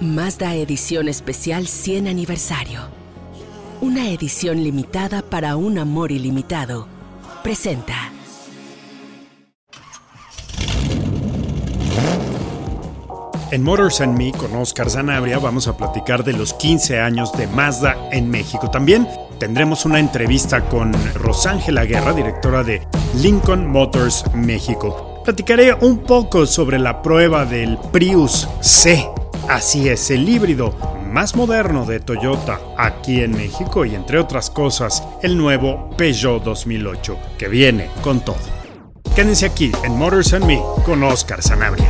Mazda Edición Especial 100 Aniversario. Una edición limitada para un amor ilimitado. Presenta. En Motors and Me con Oscar Zanabria vamos a platicar de los 15 años de Mazda en México. También tendremos una entrevista con Rosángela Guerra, directora de Lincoln Motors México. Platicaré un poco sobre la prueba del Prius C. Así es, el híbrido más moderno de Toyota aquí en México y entre otras cosas el nuevo Peugeot 2008 que viene con todo. Quédense aquí en Motors and Me con Oscar Zanabria.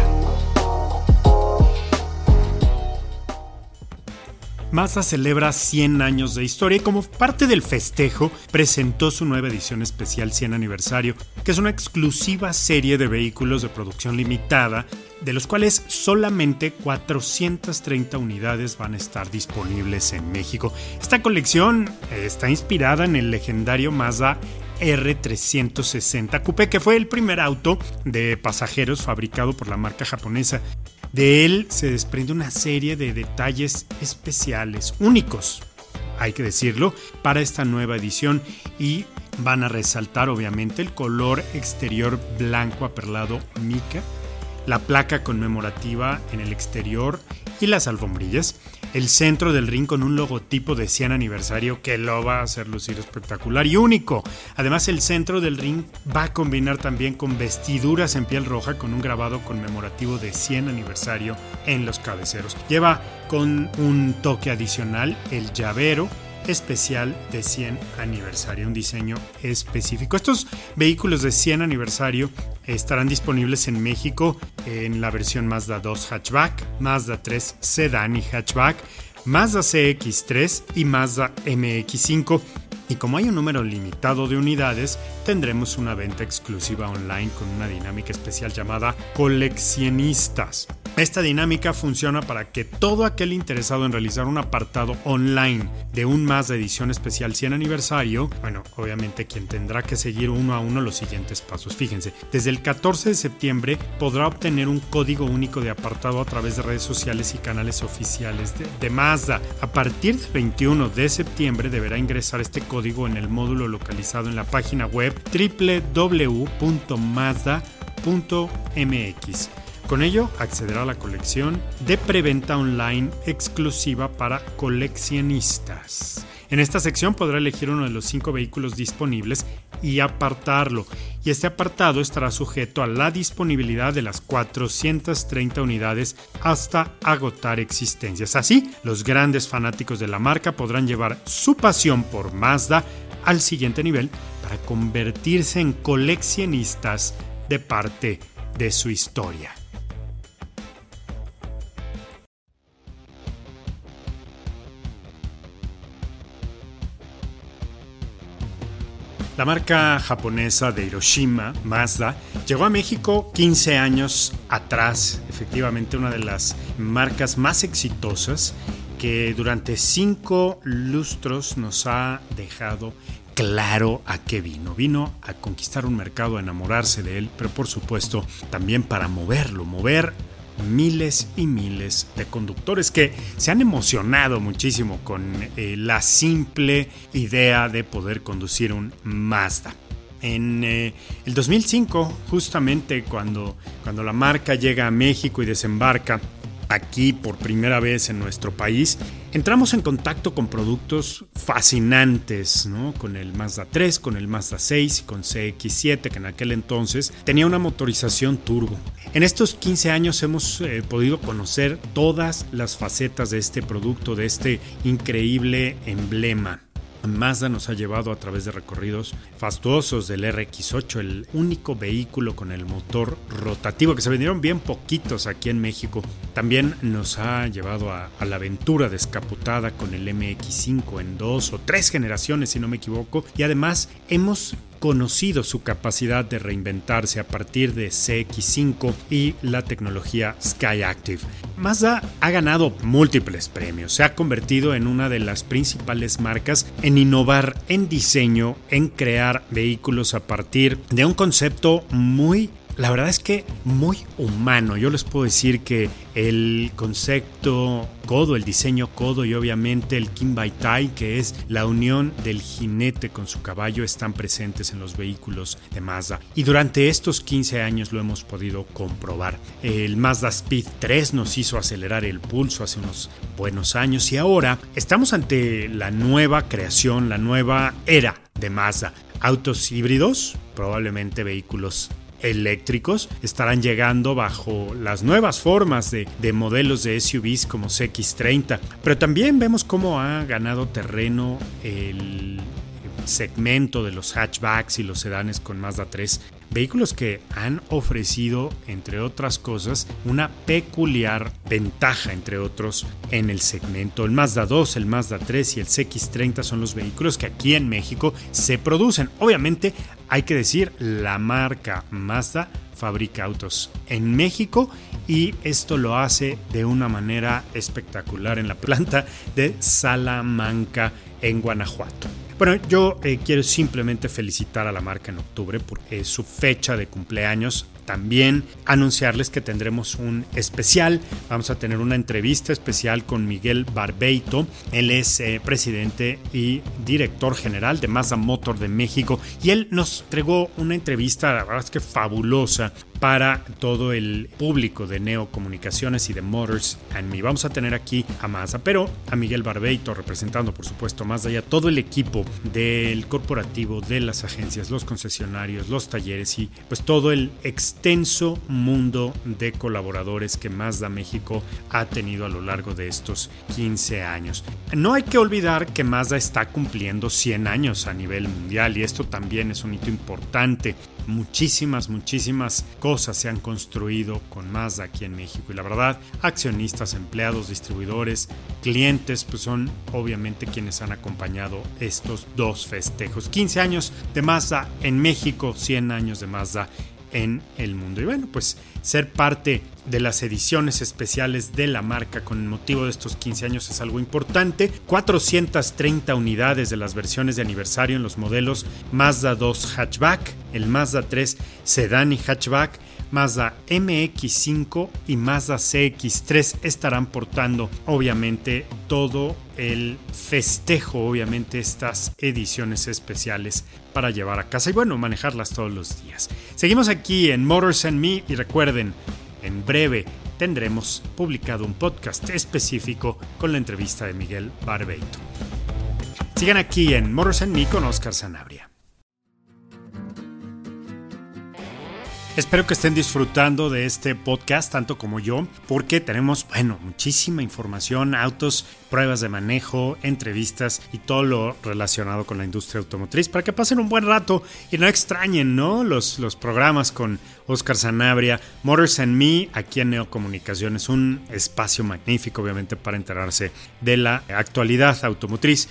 Mazda celebra 100 años de historia y como parte del festejo presentó su nueva edición especial 100 aniversario, que es una exclusiva serie de vehículos de producción limitada, de los cuales solamente 430 unidades van a estar disponibles en México. Esta colección está inspirada en el legendario Mazda R360 Coupé, que fue el primer auto de pasajeros fabricado por la marca japonesa de él se desprende una serie de detalles especiales, únicos, hay que decirlo, para esta nueva edición y van a resaltar obviamente el color exterior blanco aperlado mica, la placa conmemorativa en el exterior y las alfombrillas el centro del ring con un logotipo de 100 aniversario que lo va a hacer lucir espectacular y único. Además el centro del ring va a combinar también con vestiduras en piel roja con un grabado conmemorativo de 100 aniversario en los cabeceros. Lleva con un toque adicional el llavero especial de 100 aniversario, un diseño específico. Estos vehículos de 100 aniversario estarán disponibles en México en la versión Mazda 2 hatchback, Mazda 3 sedán y hatchback, Mazda CX3 y Mazda MX5 y como hay un número limitado de unidades, tendremos una venta exclusiva online con una dinámica especial llamada Coleccionistas. Esta dinámica funciona para que todo aquel interesado en realizar un apartado online de un más de edición especial 100 aniversario, bueno, obviamente quien tendrá que seguir uno a uno los siguientes pasos. Fíjense, desde el 14 de septiembre podrá obtener un código único de apartado a través de redes sociales y canales oficiales de, de Mazda. A partir del 21 de septiembre deberá ingresar este código en el módulo localizado en la página web www.mazda.mx. Con ello accederá a la colección de preventa online exclusiva para coleccionistas. En esta sección podrá elegir uno de los cinco vehículos disponibles y apartarlo, y este apartado estará sujeto a la disponibilidad de las 430 unidades hasta agotar existencias. Así, los grandes fanáticos de la marca podrán llevar su pasión por Mazda al siguiente nivel para convertirse en coleccionistas de parte de su historia. La marca japonesa de Hiroshima, Mazda, llegó a México 15 años atrás, efectivamente una de las marcas más exitosas que durante cinco lustros nos ha dejado claro a qué vino. Vino a conquistar un mercado, a enamorarse de él, pero por supuesto también para moverlo, mover miles y miles de conductores que se han emocionado muchísimo con eh, la simple idea de poder conducir un Mazda. En eh, el 2005, justamente cuando, cuando la marca llega a México y desembarca aquí por primera vez en nuestro país, entramos en contacto con productos fascinantes, ¿no? Con el Mazda 3, con el Mazda 6 y con CX7, que en aquel entonces tenía una motorización turbo. En estos 15 años hemos eh, podido conocer todas las facetas de este producto, de este increíble emblema. Mazda nos ha llevado a través de recorridos fastuosos del RX8, el único vehículo con el motor rotativo que se vendieron bien poquitos aquí en México. También nos ha llevado a, a la aventura descapotada con el MX5 en dos o tres generaciones, si no me equivoco. Y además hemos conocido su capacidad de reinventarse a partir de CX5 y la tecnología Skyactiv. Mazda ha ganado múltiples premios, se ha convertido en una de las principales marcas en innovar en diseño, en crear vehículos a partir de un concepto muy la verdad es que muy humano. Yo les puedo decir que el concepto codo, el diseño codo y obviamente el Kimbaitai, que es la unión del jinete con su caballo, están presentes en los vehículos de Mazda. Y durante estos 15 años lo hemos podido comprobar. El Mazda Speed 3 nos hizo acelerar el pulso hace unos buenos años y ahora estamos ante la nueva creación, la nueva era de Mazda. Autos híbridos, probablemente vehículos eléctricos estarán llegando bajo las nuevas formas de, de, modelos de SUVs como CX30. Pero también vemos cómo ha ganado terreno el segmento de los hatchbacks y los sedanes con Mazda 3. Vehículos que han ofrecido, entre otras cosas, una peculiar ventaja, entre otros, en el segmento. El Mazda 2, el Mazda 3 y el CX30 son los vehículos que aquí en México se producen. Obviamente, hay que decir, la marca Mazda fabrica autos en México y esto lo hace de una manera espectacular en la planta de Salamanca en Guanajuato. Bueno, yo eh, quiero simplemente felicitar a la marca en octubre porque es su fecha de cumpleaños. También anunciarles que tendremos un especial. Vamos a tener una entrevista especial con Miguel Barbeito. Él es eh, presidente y director general de Mazda Motor de México. Y él nos entregó una entrevista, la verdad es que fabulosa, para todo el público de Neo Comunicaciones y de Motors and Me. Vamos a tener aquí a Mazda, pero a Miguel Barbeito representando por supuesto Mazda y a todo el equipo del corporativo, de las agencias, los concesionarios, los talleres y pues todo el extenso mundo de colaboradores que Mazda México ha tenido a lo largo de estos 15 años. No hay que olvidar que Mazda está cumpliendo 100 años a nivel mundial y esto también es un hito importante. Muchísimas, muchísimas cosas se han construido con Mazda aquí en México y la verdad, accionistas, empleados, distribuidores, clientes, pues son obviamente quienes han acompañado estos dos festejos. 15 años de Mazda en México, 100 años de Mazda en el mundo. Y bueno, pues ser parte de las ediciones especiales de la marca con motivo de estos 15 años es algo importante. 430 unidades de las versiones de aniversario en los modelos Mazda 2 Hatchback, el Mazda 3 Sedan y Hatchback, Mazda MX5 y Mazda CX3 estarán portando obviamente todo el festejo, obviamente estas ediciones especiales para llevar a casa y bueno, manejarlas todos los días. Seguimos aquí en Motors and Me y recuerden, en breve tendremos publicado un podcast específico con la entrevista de Miguel Barbeito. Sigan aquí en Motors and Me con Oscar Sanabria. Espero que estén disfrutando de este podcast tanto como yo, porque tenemos, bueno, muchísima información, autos, pruebas de manejo, entrevistas y todo lo relacionado con la industria automotriz para que pasen un buen rato y no extrañen, ¿no? Los, los programas con Oscar Sanabria, Motors and Me, aquí en Neocomunicaciones, un espacio magnífico, obviamente, para enterarse de la actualidad automotriz.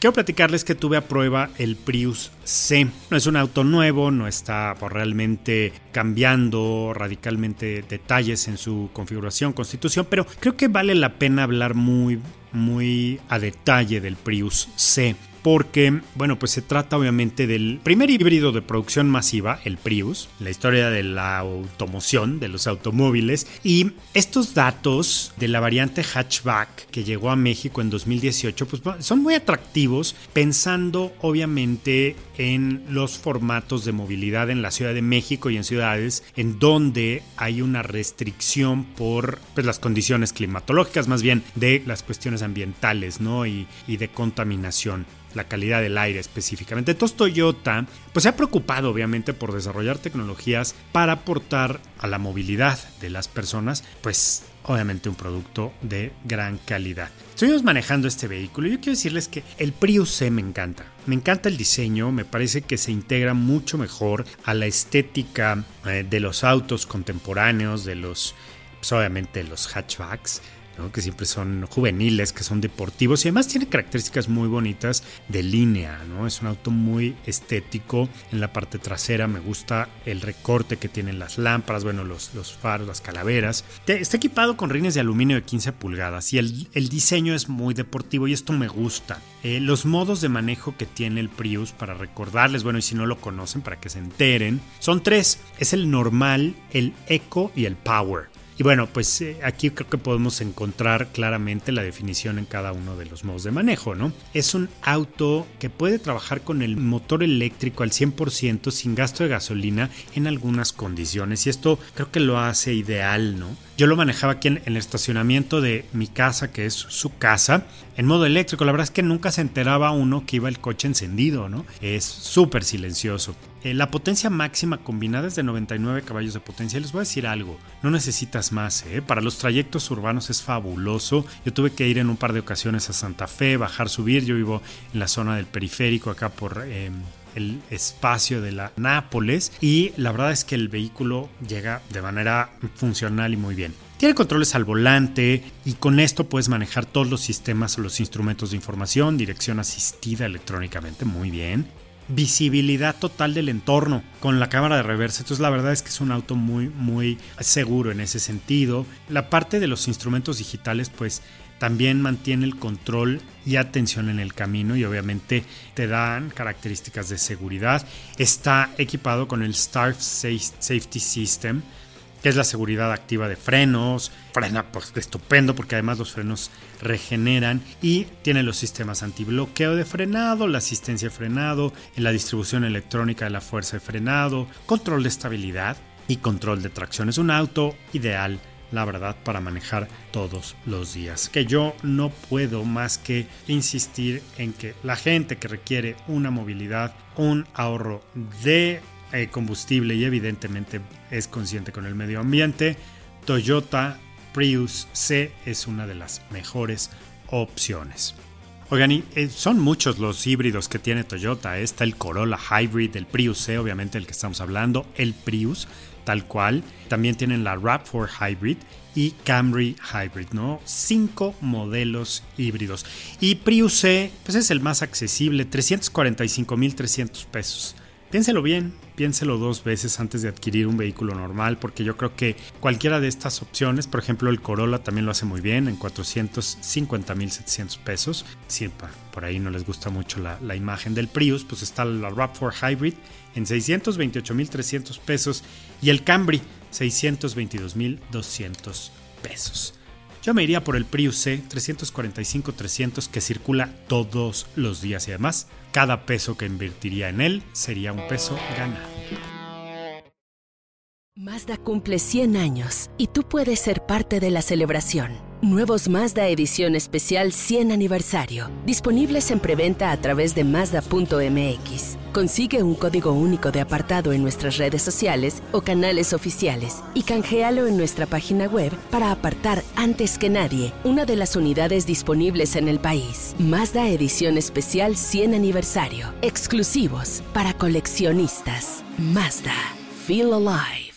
Quiero platicarles que tuve a prueba el Prius C. No es un auto nuevo, no está realmente cambiando radicalmente detalles en su configuración, constitución, pero creo que vale la pena hablar muy, muy a detalle del Prius C porque, bueno, pues se trata obviamente del primer híbrido de producción masiva, el Prius, la historia de la automoción, de los automóviles, y estos datos de la variante hatchback que llegó a México en 2018, pues son muy atractivos pensando obviamente en los formatos de movilidad en la Ciudad de México y en ciudades en donde hay una restricción por pues, las condiciones climatológicas, más bien de las cuestiones ambientales, ¿no? Y, y de contaminación la calidad del aire específicamente. Entonces Toyota pues se ha preocupado obviamente por desarrollar tecnologías para aportar a la movilidad de las personas, pues obviamente un producto de gran calidad. Estuvimos manejando este vehículo y yo quiero decirles que el Prius C me encanta. Me encanta el diseño, me parece que se integra mucho mejor a la estética eh, de los autos contemporáneos, de los, pues obviamente los hatchbacks que siempre son juveniles, que son deportivos y además tiene características muy bonitas de línea. ¿no? Es un auto muy estético. En la parte trasera me gusta el recorte que tienen las lámparas, bueno, los, los faros, las calaveras. Está equipado con rines de aluminio de 15 pulgadas y el, el diseño es muy deportivo y esto me gusta. Eh, los modos de manejo que tiene el Prius para recordarles, bueno, y si no lo conocen, para que se enteren, son tres. Es el normal, el Eco y el Power. Y bueno, pues eh, aquí creo que podemos encontrar claramente la definición en cada uno de los modos de manejo, ¿no? Es un auto que puede trabajar con el motor eléctrico al 100% sin gasto de gasolina en algunas condiciones y esto creo que lo hace ideal, ¿no? Yo lo manejaba aquí en, el estacionamiento de mi casa, que es su casa, en modo eléctrico. La verdad es que nunca se enteraba uno que iba el coche encendido, ¿no? Es súper silencioso. Eh, la potencia máxima combinada es de 99 caballos de potencia. Les voy a decir algo, no necesitas más. ¿eh? Para los trayectos urbanos es fabuloso. Yo tuve que ir en un par de ocasiones a Santa Fe, bajar, subir. Yo vivo en la zona del periférico, acá por eh, el espacio de la Nápoles y la verdad es que el vehículo llega de manera funcional y muy bien. Tiene controles al volante y con esto puedes manejar todos los sistemas o los instrumentos de información, dirección asistida electrónicamente, muy bien. Visibilidad total del entorno con la cámara de reversa. Entonces la verdad es que es un auto muy muy seguro en ese sentido. La parte de los instrumentos digitales pues también mantiene el control y atención en el camino y obviamente te dan características de seguridad. Está equipado con el Star Safety System, que es la seguridad activa de frenos. Frena pues, estupendo porque además los frenos regeneran y tiene los sistemas antibloqueo de frenado, la asistencia de frenado, en la distribución electrónica de la fuerza de frenado, control de estabilidad y control de tracción. Es un auto ideal la verdad, para manejar todos los días. Que yo no puedo más que insistir en que la gente que requiere una movilidad, un ahorro de eh, combustible y evidentemente es consciente con el medio ambiente, Toyota Prius C es una de las mejores opciones. Oigan, eh, son muchos los híbridos que tiene Toyota. Está el Corolla Hybrid, el Prius C, obviamente el que estamos hablando, el Prius, tal cual. También tienen la RAV4 Hybrid y Camry Hybrid, ¿no? Cinco modelos híbridos. Y Prius C, pues es el más accesible, 345.300 pesos. Piénselo bien, piénselo dos veces antes de adquirir un vehículo normal, porque yo creo que cualquiera de estas opciones, por ejemplo el Corolla también lo hace muy bien, en 450.700 pesos. Si por ahí no les gusta mucho la, imagen del Prius, pues está la RAV4 Hybrid en 628.300 pesos y el Camry 622.200 pesos. Yo me iría por el Prius C 345-300 que circula todos los días y además cada peso que invertiría en él sería un peso ganado. Mazda cumple 100 años y tú puedes ser parte de la celebración. Nuevos Mazda Edición Especial 100 Aniversario, disponibles en preventa a través de Mazda.mx. Consigue un código único de apartado en nuestras redes sociales o canales oficiales y canjealo en nuestra página web para apartar antes que nadie una de las unidades disponibles en el país. Mazda Edición Especial 100 Aniversario, exclusivos para coleccionistas. Mazda, Feel Alive.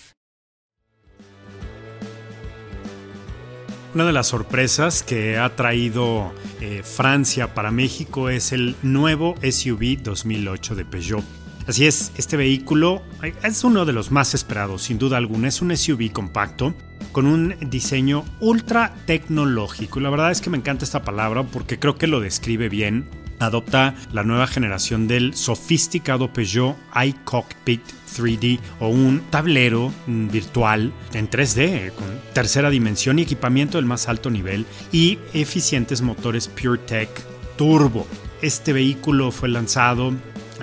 Una de las sorpresas que ha traído eh, Francia para México es el nuevo SUV 2008 de Peugeot. Así es, este vehículo eh, es uno de los más esperados, sin duda alguna. Es un SUV compacto con un diseño ultra tecnológico. La verdad es que me encanta esta palabra porque creo que lo describe bien adopta la nueva generación del sofisticado Peugeot iCockpit 3D o un tablero virtual en 3D con tercera dimensión y equipamiento del más alto nivel y eficientes motores PureTech Turbo. Este vehículo fue lanzado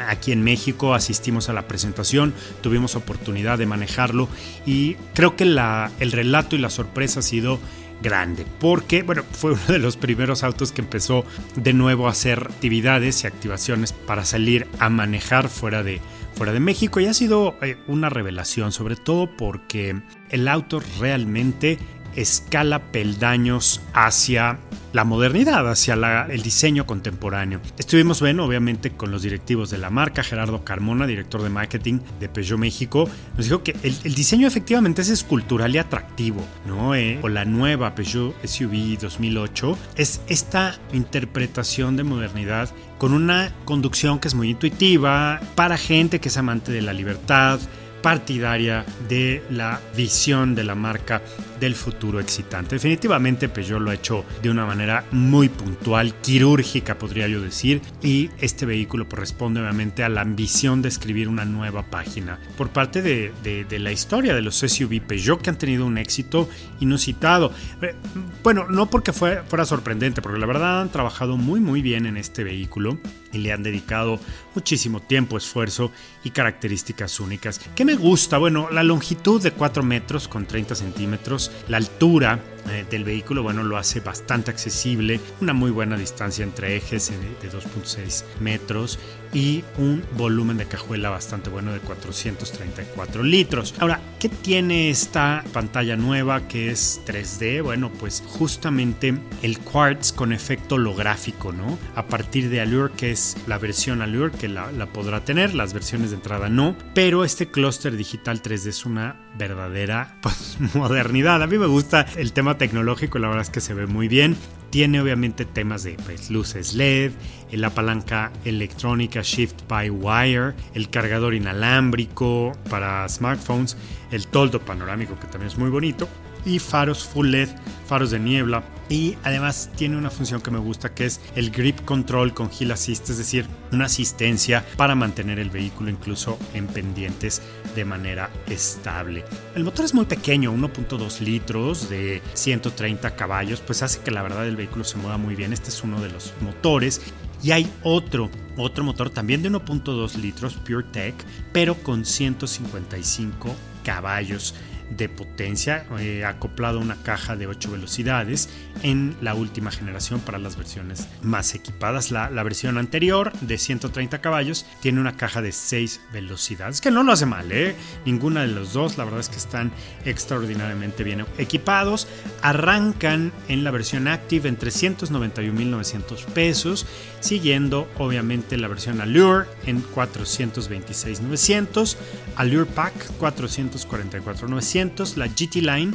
aquí en México, asistimos a la presentación, tuvimos oportunidad de manejarlo y creo que el relato y la sorpresa ha sido grande, porque bueno, fue uno de los primeros autos que empezó de nuevo a hacer actividades y activaciones para salir a manejar fuera de fuera de México. Y ha sido eh, una revelación, sobre todo porque el auto realmente escala peldaños hacia la modernidad, hacia el diseño contemporáneo. Estuvimos, bueno, obviamente con los directivos de la marca, Gerardo Carmona, director de marketing de Peugeot México, nos dijo que el, diseño efectivamente es escultural y atractivo, ¿no? Eh, o la nueva Peugeot SUV 2008 es esta interpretación de modernidad con una conducción que es muy intuitiva para gente que es amante de la libertad, partidaria de la visión de la marca del futuro excitante. Definitivamente Peugeot lo ha hecho de una manera muy puntual, quirúrgica podría yo decir, y este vehículo corresponde obviamente a la ambición de escribir una nueva página por parte de, la historia de los SUV Peugeot que han tenido un éxito inusitado. Eh, bueno, no porque fuera sorprendente, porque la verdad han trabajado muy muy bien en este vehículo y le han dedicado muchísimo tiempo, esfuerzo y características únicas. ¿Qué me gusta? Bueno, la longitud de 4 metros con 30 centímetros, la altura eh, del vehículo, bueno, lo hace bastante accesible, una muy buena distancia entre ejes de 2.6 metros y un volumen de cajuela bastante bueno de 434 litros. Ahora, ¿qué tiene esta pantalla nueva que es 3D? Bueno, pues justamente el Quartz con efecto holográfico, ¿no? A partir de Allure, que es la versión Allure que la, podrá tener, las versiones de entrada no, pero este clúster digital 3D es una verdadera pues, modernidad. A mí me gusta el tema tecnológico, la verdad es que se ve muy bien. Tiene obviamente temas de pues, luces LED, la palanca electrónica Shift by Wire, el cargador inalámbrico para smartphones, el toldo panorámico que también es muy bonito y faros full LED, faros de niebla. Y además tiene una función que me gusta que es el grip control con hill assist, es decir, una asistencia para mantener el vehículo incluso en pendientes de manera estable. El motor es muy pequeño, 1.2 litros de 130 caballos, pues hace que la verdad el vehículo se mueva muy bien. Este es uno de los motores. Y hay otro, otro motor también de 1.2 litros, PureTech, pero con 155 caballos de potencia, eh, acoplado a una caja de 8 velocidades en la última generación para las versiones más equipadas. La, versión anterior de 130 caballos tiene una caja de 6 velocidades, que no lo hace mal, ¿eh? ninguna de los dos, la verdad es que están extraordinariamente bien equipados. Arrancan en la versión Active en 391.900 pesos, siguiendo obviamente la versión Allure en 426.900, Allure Pack 444.900 la GT Line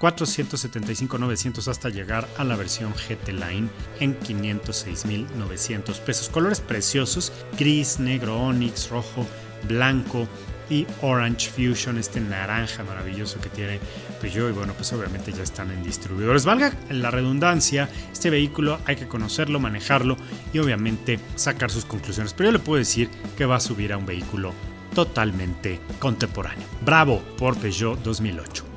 475.900 hasta llegar a la versión GT Line en 506.900 pesos. Colores preciosos, gris, negro, onyx, rojo, blanco y Orange Fusion, este naranja maravilloso que tiene Peugeot y bueno, pues obviamente ya están en distribuidores. Valga la redundancia, este vehículo hay que conocerlo, manejarlo y obviamente sacar sus conclusiones. Pero yo le puedo decir que va a subir a un vehículo totalmente contemporáneo. Bravo por Peugeot 2008.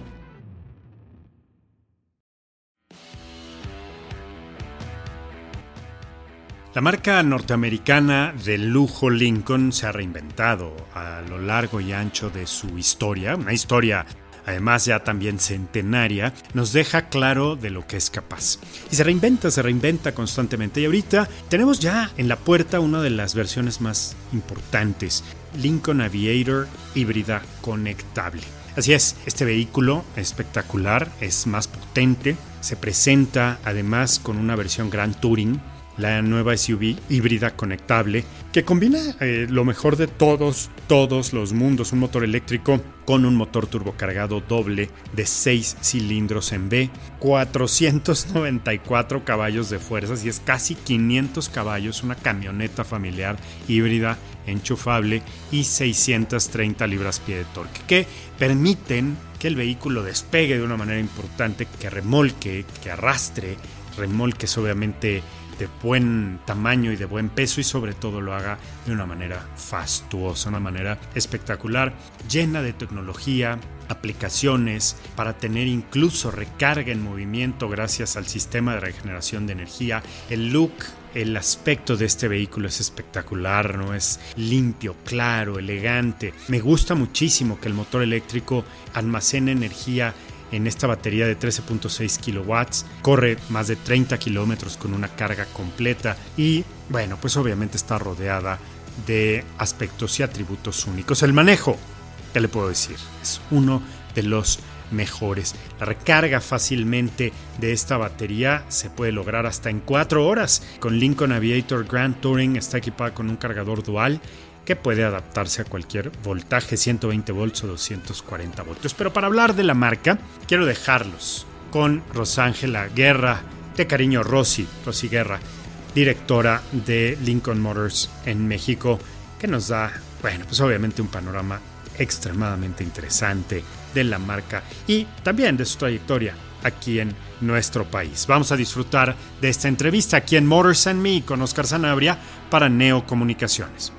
La marca norteamericana de lujo Lincoln se ha reinventado a lo largo y ancho de su historia, una historia además ya también centenaria, nos deja claro de lo que es capaz. Y se reinventa, se reinventa constantemente. Y ahorita tenemos ya en la puerta una de las versiones más importantes, Lincoln Aviator híbrida conectable. Así es, este vehículo espectacular, es más potente, se presenta además con una versión Grand Touring la nueva SUV híbrida conectable que combina eh, lo mejor de todos, todos los mundos, un motor eléctrico con un motor turbocargado doble de 6 cilindros en B, 494 caballos de fuerza, y es casi 500 caballos, una camioneta familiar híbrida enchufable y 630 libras-pie de torque, que permiten que el vehículo despegue de una manera importante, que remolque, que arrastre, remolques obviamente de buen tamaño y de buen peso y sobre todo lo haga de una manera fastuosa, una manera espectacular, llena de tecnología, aplicaciones para tener incluso recarga en movimiento gracias al sistema de regeneración de energía. El look, el aspecto de este vehículo es espectacular, ¿no? Es limpio, claro, elegante. Me gusta muchísimo que el motor eléctrico almacene energía en esta batería de 13.6 kilowatts, corre más de 30 kilómetros con una carga completa y bueno, pues obviamente está rodeada de aspectos y atributos únicos. El manejo, ¿qué le puedo decir? Es uno de los mejores. La recarga fácilmente de esta batería se puede lograr hasta en 4 horas. Con Lincoln Aviator Grand Touring está equipada con un cargador dual que puede adaptarse a cualquier voltaje 120 volts o 240 voltios. Pero para hablar de la marca, quiero dejarlos con Rosángela Guerra, de cariño Rosy, Rosy Guerra, directora de Lincoln Motors en México, que nos da, bueno, pues obviamente un panorama extremadamente interesante de la marca y también de su trayectoria aquí en nuestro país. Vamos a disfrutar de esta entrevista aquí en Motors and Me con Oscar Sanabria para Neo Comunicaciones.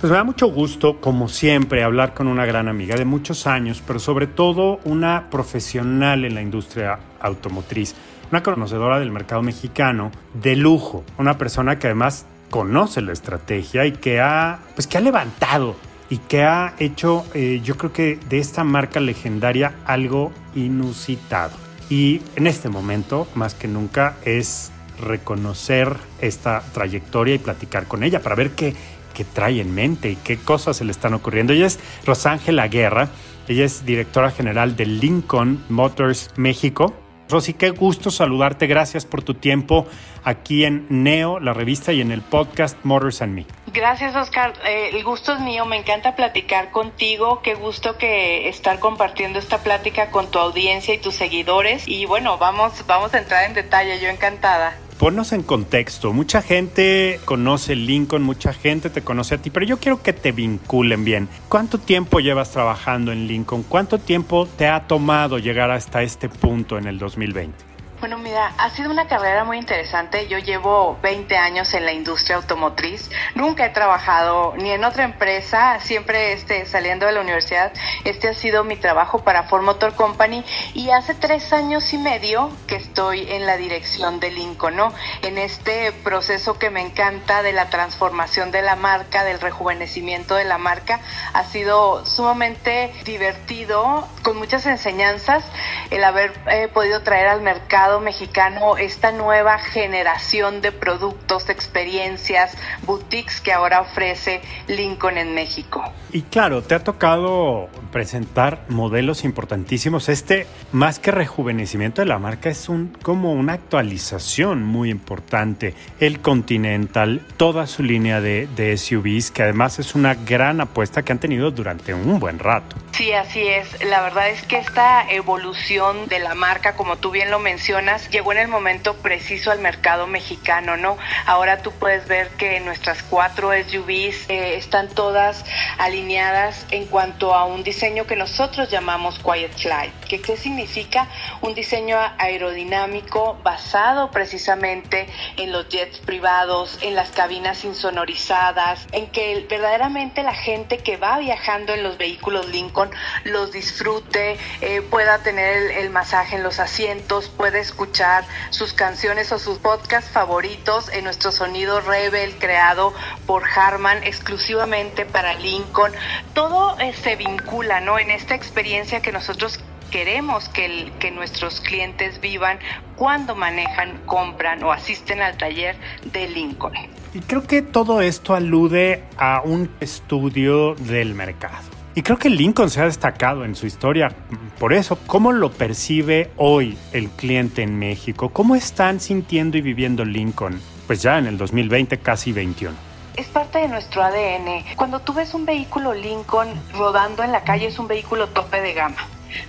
Pues me da mucho gusto, como siempre, hablar con una gran amiga de muchos años, pero sobre todo una profesional en la industria automotriz, una conocedora del mercado mexicano de lujo, una persona que además conoce la estrategia y que ha, pues que ha levantado y que ha hecho, eh, yo creo que de esta marca legendaria algo inusitado. Y en este momento, más que nunca, es reconocer esta trayectoria y platicar con ella para ver qué qué trae en mente y qué cosas se le están ocurriendo. Ella es Rosángela Guerra, ella es directora general de Lincoln Motors México. Rosy, qué gusto saludarte. Gracias por tu tiempo aquí en Neo, la revista, y en el podcast Motors and Me. Gracias, Oscar. Eh, el gusto es mío. Me encanta platicar contigo. Qué gusto que estar compartiendo esta plática con tu audiencia y tus seguidores. Y bueno, vamos, vamos a entrar en detalle. Yo encantada ponnos en contexto. Mucha gente conoce Lincoln, mucha gente te conoce a ti, pero yo quiero que te vinculen bien. ¿Cuánto tiempo llevas trabajando en Lincoln? ¿Cuánto tiempo te ha tomado llegar hasta este punto en el 2020? Bueno, mira, ha sido una carrera muy interesante. Yo llevo 20 años en la industria automotriz. Nunca he trabajado ni en otra empresa. Siempre este, saliendo de la universidad, este ha sido mi trabajo para Ford Motor Company. Y hace tres años y medio que estoy en la dirección de Lincoln, ¿no? En este proceso que me encanta de la transformación de la marca, del rejuvenecimiento de la marca. Ha sido sumamente divertido, con muchas enseñanzas, el haber eh, podido traer al mercado mexicano esta nueva generación de productos, experiencias, boutiques que ahora ofrece Lincoln en México. Y claro, te ha tocado presentar modelos importantísimos. Este, más que rejuvenecimiento de la marca, es un, como una actualización muy importante. El Continental, toda su línea de, de SUVs, que además es una gran apuesta que han tenido durante un buen rato. Sí, así es. La verdad es que esta evolución de la marca, como tú bien lo mencionas, llegó en el momento preciso al mercado mexicano, ¿no? Ahora tú puedes ver que nuestras cuatro SUVs eh, están todas alineadas en cuanto a un diseño que nosotros llamamos Quiet Flight. ¿Qué, ¿Qué significa? Un diseño aerodinámico basado precisamente en los jets privados, en las cabinas insonorizadas, en que verdaderamente la gente que va viajando en los vehículos Lincoln los disfrute, eh, pueda tener el, masaje en los asientos, puede escuchar sus canciones o sus podcasts favoritos en nuestro sonido Rebel creado por Harman exclusivamente para Lincoln. Todo eh, se vincula ¿no? en esta experiencia que nosotros queremos que, que, nuestros clientes vivan cuando manejan, compran o asisten al taller de Lincoln. Y creo que todo esto alude a un estudio del mercado. Y creo que Lincoln se ha destacado en su historia por eso. ¿Cómo lo percibe hoy el cliente en México? ¿Cómo están sintiendo y viviendo Lincoln? Pues ya en el 2020, casi 21 es parte de nuestro ADN. Cuando tú ves un vehículo Lincoln rodando en la calle, es un vehículo tope de gama.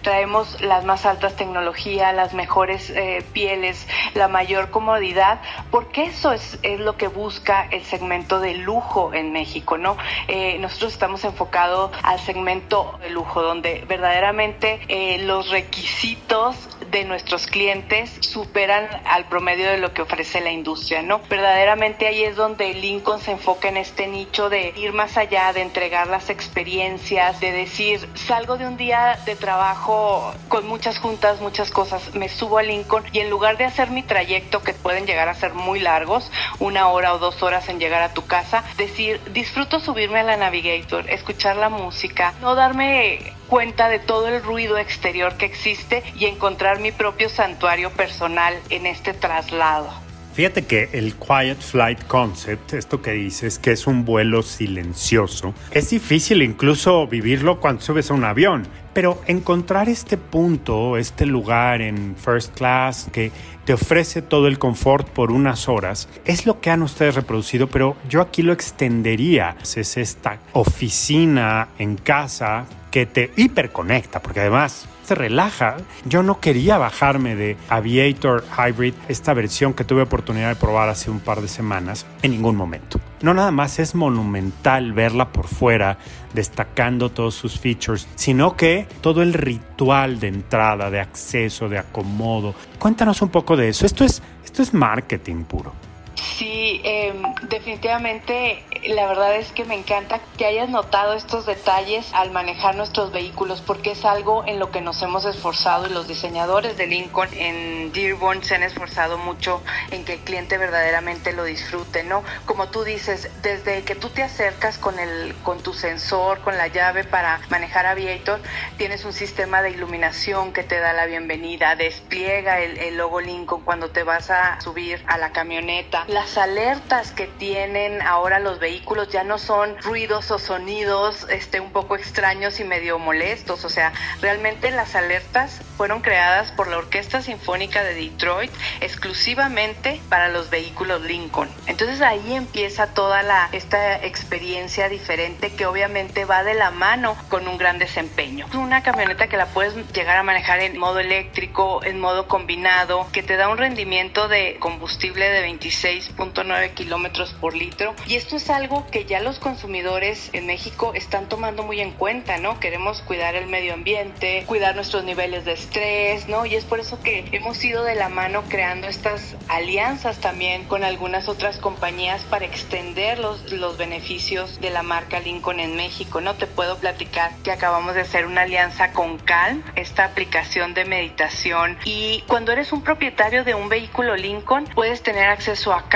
Traemos las más altas tecnologías, las mejores eh, pieles, la mayor comodidad, porque eso es, es, lo que busca el segmento de lujo en México, ¿no? Eh, nosotros estamos enfocados al segmento de lujo, donde verdaderamente eh, los requisitos de nuestros clientes superan al promedio de lo que ofrece la industria, ¿no? Verdaderamente ahí es donde Lincoln se enfoca en este nicho de ir más allá, de entregar las experiencias, de decir, salgo de un día de trabajo, trabajo con muchas juntas, muchas cosas, me subo a Lincoln y en lugar de hacer mi trayecto, que pueden llegar a ser muy largos, una hora o dos horas en llegar a tu casa, decir, disfruto subirme a la Navigator, escuchar la música, no darme cuenta de todo el ruido exterior que existe y encontrar mi propio santuario personal en este traslado. Fíjate que el Quiet Flight Concept, esto que dices, que es un vuelo silencioso, es difícil incluso vivirlo cuando subes a un avión, pero encontrar este punto, este lugar en first class que te ofrece todo el confort por unas horas, es lo que han ustedes reproducido, pero yo aquí lo extendería. Es esta oficina en casa que te hiperconecta, porque además te relaja. Yo no quería bajarme de Aviator Hybrid, esta versión que tuve oportunidad de probar hace un par de semanas, en ningún momento. No nada más es monumental verla por fuera, destacando todos sus features, sino que todo el ritual de entrada, de acceso, de acomodo. Cuéntanos un poco de eso. Esto es, esto es marketing puro. Sí, em, definitivamente la verdad es que me encanta que hayas notado estos detalles al manejar nuestros vehículos porque es algo en lo que nos hemos esforzado y los diseñadores de Lincoln en Dearborn se han esforzado mucho en que el cliente verdaderamente lo disfrute, ¿no? Como tú dices, desde que tú te acercas con el con tu sensor, con la llave para manejar Aviator, tienes un sistema de iluminación que te da la bienvenida, despliega el, el logo Lincoln cuando te vas a subir a la camioneta las alertas que tienen ahora los vehículos ya no son ruidos o sonidos este, un poco extraños y medio molestos. O sea, realmente las alertas fueron creadas por la Orquesta Sinfónica de Detroit exclusivamente para los vehículos Lincoln. Entonces ahí empieza toda la, esta experiencia diferente que obviamente va de la mano con un gran desempeño. Una camioneta que la puedes llegar a manejar en modo eléctrico, en modo combinado, que te da un rendimiento de combustible de 26 6.9 kilómetros por litro. Y esto es algo que ya los consumidores en México están tomando muy en cuenta, ¿no? Queremos cuidar el medio ambiente, cuidar nuestros niveles de estrés, ¿no? Y es por eso que hemos ido de la mano creando estas alianzas también con algunas otras compañías para extender los, los beneficios de la marca Lincoln en México, ¿no? Te puedo platicar que acabamos de hacer una alianza con Calm, esta aplicación de meditación. Y cuando eres un propietario de un vehículo Lincoln, puedes tener acceso a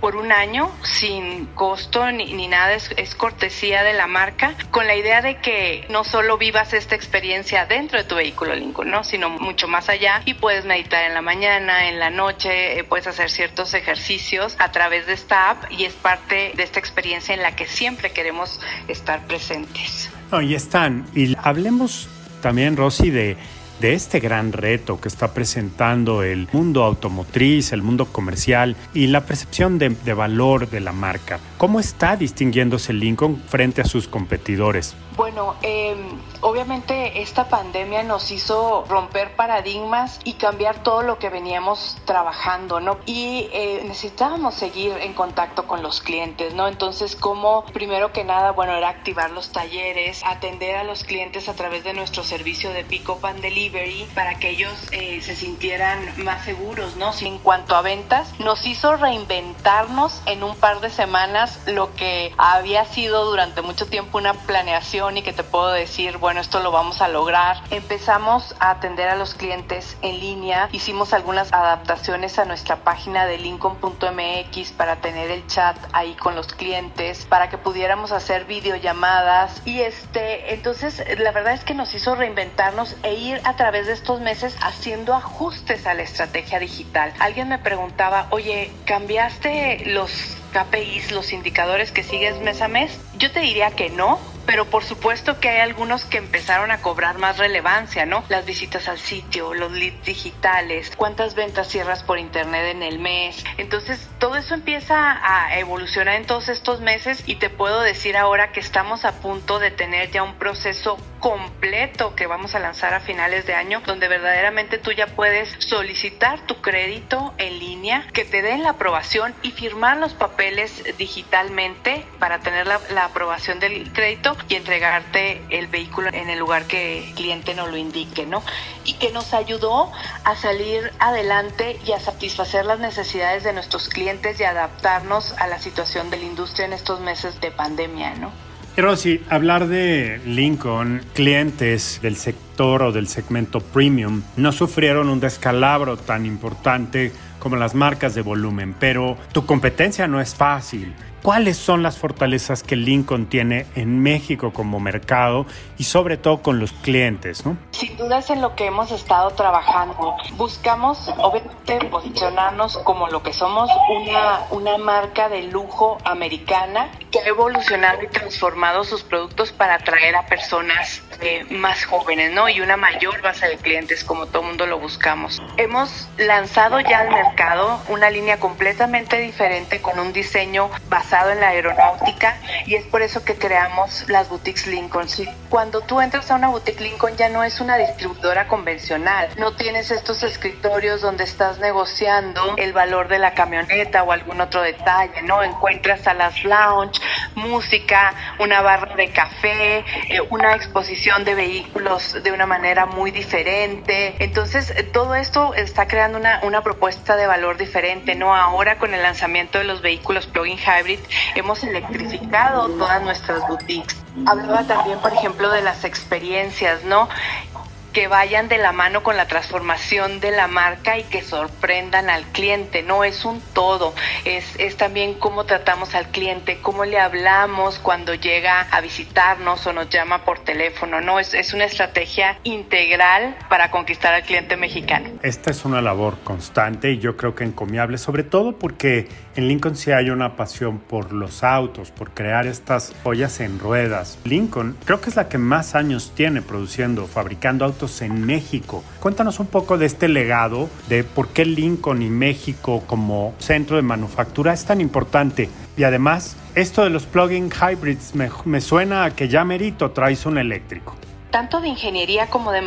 Por un año sin costo ni, nada, es, cortesía de la marca, con la idea de que no solo vivas esta experiencia dentro de tu vehículo Lincoln, ¿no? sino mucho más allá y puedes meditar en la mañana, en la noche, eh, puedes hacer ciertos ejercicios a través de esta app y es parte de esta experiencia en la que siempre queremos estar presentes. Ahí están. Y hablemos también, Rosy, de de este gran reto que está presentando el mundo automotriz, el mundo comercial y la percepción de, valor de la marca. ¿Cómo está distinguiéndose Lincoln frente a sus competidores? Bueno, em, obviamente esta pandemia nos hizo romper paradigmas y cambiar todo lo que veníamos trabajando, ¿no? Y eh, necesitábamos seguir en contacto con los clientes, ¿no? Entonces, como primero que nada, bueno, era activar los talleres, atender a los clientes a través de nuestro servicio de Pick-up and Delivery para que ellos eh, se sintieran más seguros, ¿no? En cuanto a ventas, nos hizo reinventarnos en un par de semanas lo que había sido durante mucho tiempo una planeación y que te puedo decir, bueno, esto lo vamos a lograr. Empezamos a atender a los clientes en línea, hicimos algunas adaptaciones a nuestra página de lincoln.mx para tener el chat ahí con los clientes, para que pudiéramos hacer videollamadas y este, entonces la verdad es que nos hizo reinventarnos e ir a través de estos meses haciendo ajustes a la estrategia digital. Alguien me preguntaba, oye, ¿cambiaste los KPIs, los indicadores que sigues mes a mes? Yo te diría que no, pero por supuesto que hay algunos que empezaron a cobrar más relevancia, ¿no? Las visitas al sitio, los leads digitales, cuántas ventas cierras por internet en el mes. Entonces, todo eso empieza a evolucionar en todos estos meses y te puedo decir ahora que estamos a punto de tener ya un proceso completo que vamos a lanzar a finales de año, donde verdaderamente tú ya puedes solicitar tu crédito en línea, que te den la aprobación y firmar los papeles digitalmente para tener la, la aprobación del crédito y entregarte el vehículo en el lugar que el cliente nos lo indique, ¿no? Y que nos ayudó a salir adelante y a satisfacer las necesidades de nuestros clientes y adaptarnos a la situación de la industria en estos meses de pandemia, ¿no? Rosy, hablar de Lincoln, clientes del sector o del segmento premium no sufrieron un descalabro tan importante como las marcas de volumen, pero tu competencia no es fácil. ¿Cuáles son las fortalezas que Lincoln tiene en México como mercado y sobre todo con los clientes? ¿no? Sin duda es en lo que hemos estado trabajando. Buscamos obviamente posicionarnos como lo que somos una, una marca de lujo americana que ha evolucionado y transformado sus productos para atraer a personas eh, más jóvenes, ¿no? Y una mayor base de clientes como todo mundo lo buscamos. Hemos lanzado ya al mercado una línea completamente diferente con un diseño basado en la aeronáutica y es por eso que creamos las boutiques Lincoln. Cuando tú entras a una boutique Lincoln ya no es una distribuidora convencional, no tienes estos escritorios donde estás negociando el valor de la camioneta o algún otro detalle, ¿no? Encuentras a las lounge, música, una barra de café, eh, una exposición de vehículos de una manera muy diferente. Entonces, todo esto está creando una, una propuesta de valor diferente, ¿no? Ahora con el lanzamiento de los vehículos plug-in hybrid hemos electrificado todas nuestras boutiques. Hablaba también, por ejemplo, de las experiencias, ¿no? que vayan de la mano con la transformación de la marca y que sorprendan al cliente. No es un todo, es, es también cómo tratamos al cliente, cómo le hablamos cuando llega a visitarnos o nos llama por teléfono. No, es, es una estrategia integral para conquistar al cliente mexicano. Esta es una labor constante y yo creo que encomiable, sobre todo porque en Lincoln sí hay una pasión por los autos, por crear estas joyas en ruedas. Lincoln creo que es la que más años tiene produciendo, fabricando autos en México. Cuéntanos un poco de este legado, de por qué Lincoln y México como centro de manufactura es tan importante. Y además, esto de los plug-in hybrids me, suena a que ya merito traes un eléctrico tanto de ingeniería como de,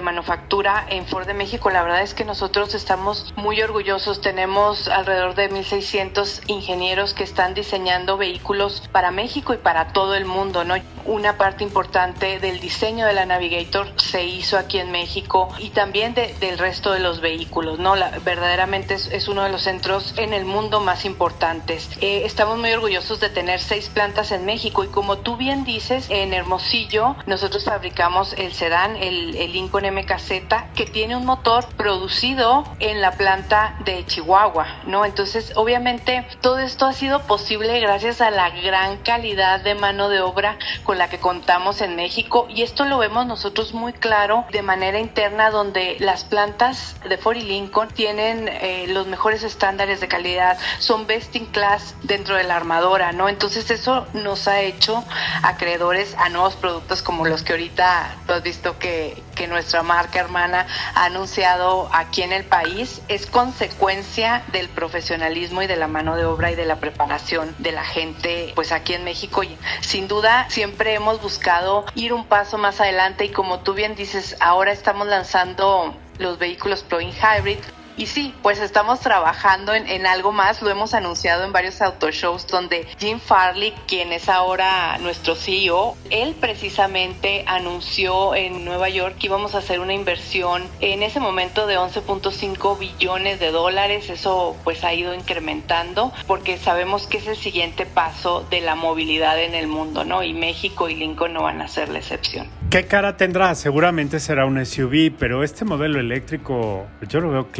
manufactura en Ford de México, la verdad es que nosotros estamos muy orgullosos. Tenemos alrededor de 1.600 ingenieros que están diseñando vehículos para México y para todo el mundo, ¿no? Una parte importante del diseño de la Navigator se hizo aquí en México y también de, del resto de los vehículos, ¿no? Verdaderamente es, es, uno de los centros en el mundo más importantes. Eh, estamos muy orgullosos de tener seis plantas en México y como tú bien dices, en Hermosillo nosotros fabricamos el sedán, el, Lincoln MKZ, que tiene un motor producido en la planta de Chihuahua, ¿no? Entonces, obviamente, todo esto ha sido posible gracias a la gran calidad de mano de obra con la que contamos en México y esto lo vemos nosotros muy claro de manera interna donde las plantas de Ford y Lincoln tienen eh, los mejores estándares de calidad, son best in class dentro de la armadora, ¿no? Entonces eso nos ha hecho acreedores a nuevos productos como los que ahorita visto que, que nuestra marca hermana ha anunciado aquí en el país, es consecuencia del profesionalismo y de la mano de obra y de la preparación de la gente, pues aquí en México. Sin duda, siempre hemos buscado ir un paso más adelante y como tú bien dices, ahora estamos lanzando los vehículos plug-in hybrid y sí, pues estamos trabajando en, algo más, lo hemos anunciado en varios autoshows donde Jim Farley, quien es ahora nuestro CEO, él precisamente anunció en Nueva York que íbamos a hacer una inversión en ese momento de 11.5 billones de dólares, eso pues ha ido incrementando porque sabemos que es el siguiente paso de la movilidad en el mundo, ¿no? Y México y Lincoln no van a ser la excepción. ¿Qué cara tendrá? Seguramente será un SUV, pero este modelo eléctrico yo lo veo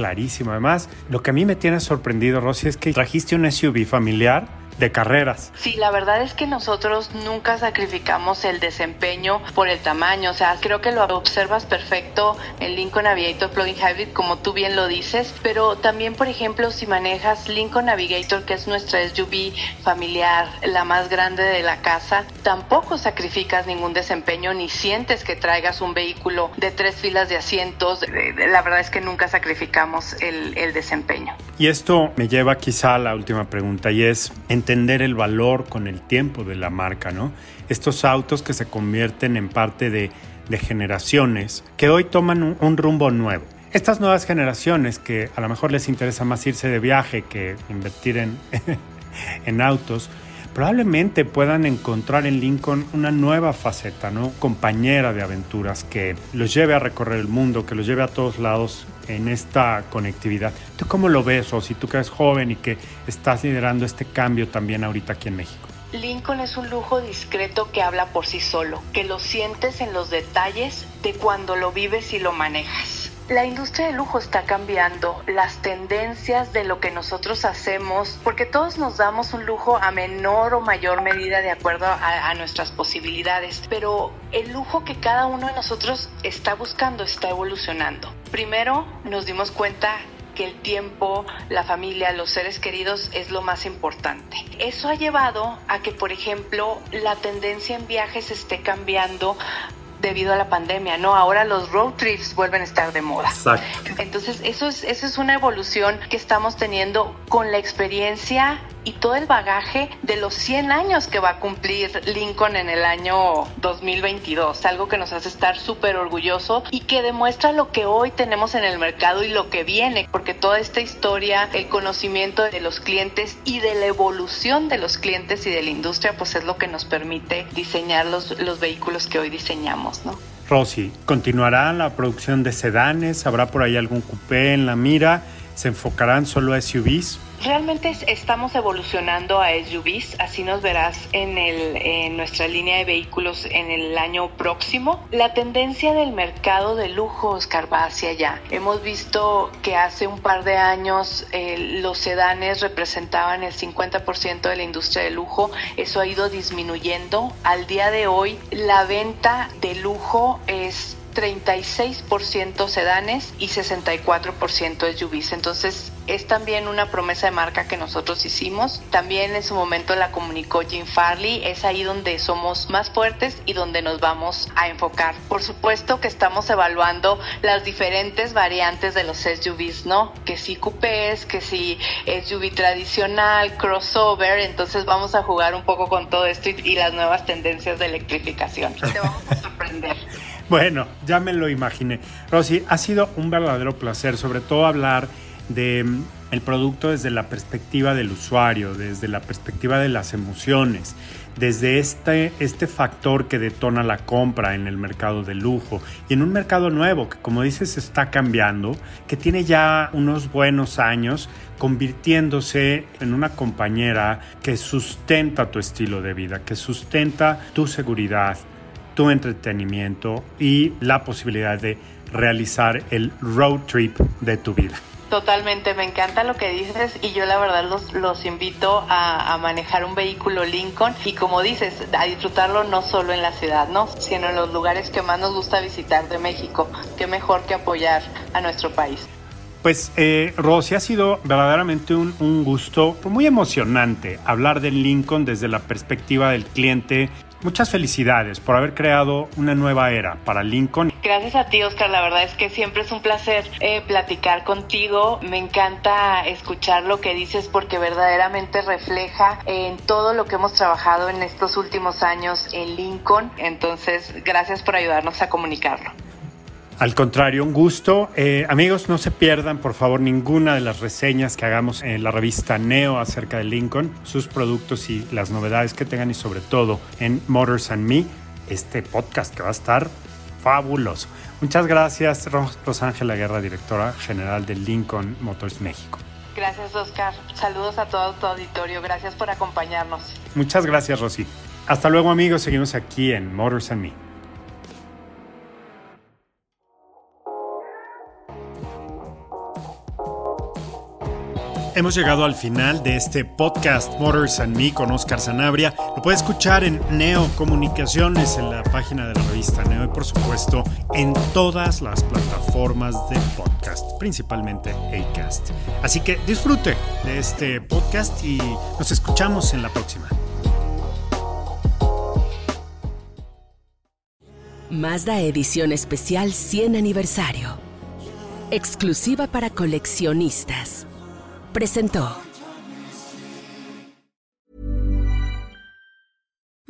Además, lo que a mí me tiene sorprendido, Rosy, es que trajiste un SUV familiar de carreras. Sí, la verdad es que nosotros nunca sacrificamos el desempeño por el tamaño. O sea, creo que lo observas perfecto en Lincoln Navigator Plug-in Hybrid, como tú bien lo dices. Pero también, por ejemplo, si manejas Lincoln Navigator, que es nuestra SUV familiar, la más grande de la casa, tampoco sacrificas ningún desempeño ni sientes que traigas un vehículo de tres filas de asientos. La verdad es que nunca sacrificamos el, el desempeño. Y esto me lleva quizá a la última pregunta y es, entender el valor con el tiempo de la marca, ¿no? Estos autos que se convierten en parte de, generaciones que hoy toman un, rumbo nuevo. Estas nuevas generaciones que a lo mejor les interesa más irse de viaje que invertir en autos, probablemente puedan encontrar en Lincoln una nueva faceta, ¿no? Compañera de aventuras que los lleve a recorrer el mundo, que los lleve a todos lados en esta conectividad. ¿Tú cómo lo ves, o si tú que eres joven y que estás liderando este cambio también ahorita aquí en México? Lincoln es un lujo discreto que habla por sí solo, que lo sientes en los detalles de cuando lo vives y lo manejas. La industria del lujo está cambiando, las tendencias de lo que nosotros hacemos, porque todos nos damos un lujo a menor o mayor medida de acuerdo a, a, nuestras posibilidades, pero el lujo que cada uno de nosotros está buscando está evolucionando. Primero nos dimos cuenta que el tiempo, la familia, los seres queridos es lo más importante. Eso ha llevado a que, por ejemplo, la tendencia en viajes esté cambiando debido a la pandemia, ¿no? Ahora los road trips vuelven a estar de moda. Exacto. Entonces, eso es, eso es una evolución que estamos teniendo con la experiencia y todo el bagaje de los 100 años que va a cumplir Lincoln en el año 2022, algo que nos hace estar súper orgulloso y que demuestra lo que hoy tenemos en el mercado y lo que viene, porque toda esta historia, el conocimiento de los clientes y de la evolución de los clientes y de la industria, pues es lo que nos permite diseñar los, los vehículos que hoy diseñamos, Rosy, ¿continuará la producción de sedanes? ¿Habrá por ahí algún coupé en la mira? ¿Se enfocarán solo a SUVs? Realmente estamos evolucionando a SUVs, así nos verás en, el, en nuestra línea de vehículos en el año próximo. La tendencia del mercado de lujo, Oscar, va hacia allá. Hemos visto que hace un par de años eh, los sedanes representaban el 50% de la industria de lujo, eso ha ido disminuyendo. Al día de hoy, la venta de lujo es 36% sedanes y 64% SUVs. Entonces es también una promesa de marca que nosotros hicimos. También en su momento la comunicó Jim Farley. Es ahí donde somos más fuertes y donde nos vamos a enfocar. Por supuesto que estamos evaluando las diferentes variantes de los SUVs, ¿no? Que si coupés, que si SUV tradicional, crossover. Entonces vamos a jugar un poco con todo esto y, y las nuevas tendencias de electrificación. Te vamos a sorprender. Bueno, ya me lo imaginé. Rosy, ha sido un verdadero placer, sobre todo hablar de mm, el producto desde la perspectiva del usuario, desde la perspectiva de las emociones, desde este, este factor que detona la compra en el mercado de lujo y en un mercado nuevo que como dices está cambiando, que tiene ya unos buenos años convirtiéndose en una compañera que sustenta tu estilo de vida, que sustenta tu seguridad, tu entretenimiento y la posibilidad de realizar el road trip de tu vida. Totalmente, me encanta lo que dices y yo la verdad los, los invito a, manejar un vehículo Lincoln y como dices, a disfrutarlo no solo en la ciudad, ¿no? sino en los lugares que más nos gusta visitar de México. Qué mejor que apoyar a nuestro país. Pues eh, Rosy, ha sido verdaderamente un, un gusto muy emocionante hablar del Lincoln desde la perspectiva del cliente Muchas felicidades por haber creado una nueva era para Lincoln. Gracias a ti, Oscar. La verdad es que siempre es un placer eh, platicar contigo. Me encanta escuchar lo que dices porque verdaderamente refleja en todo lo que hemos trabajado en estos últimos años en Lincoln. Entonces, gracias por ayudarnos a comunicarlo. Al contrario, un gusto. Eh, amigos, no se pierdan, por favor, ninguna de las reseñas que hagamos en la revista Neo acerca de Lincoln, sus productos y las novedades que tengan y sobre todo en Motors and Me, este podcast que va a estar fabuloso. Muchas gracias, Rosángela Guerra, directora general de Lincoln Motors México. Gracias, Oscar. Saludos a todo tu auditorio. Gracias por acompañarnos. Muchas gracias, Rosy. Hasta luego, amigos. Seguimos aquí en Motors and Me. Hemos llegado al final de este podcast Motors and Me con Oscar Sanabria. Lo puede escuchar en Neo Comunicaciones, en la página de la revista Neo y por supuesto en todas las plataformas de podcast, principalmente Acast. Así que disfrute de este podcast y nos escuchamos en la próxima. Mazda Edición Especial 100 Aniversario. Exclusiva para coleccionistas presentó.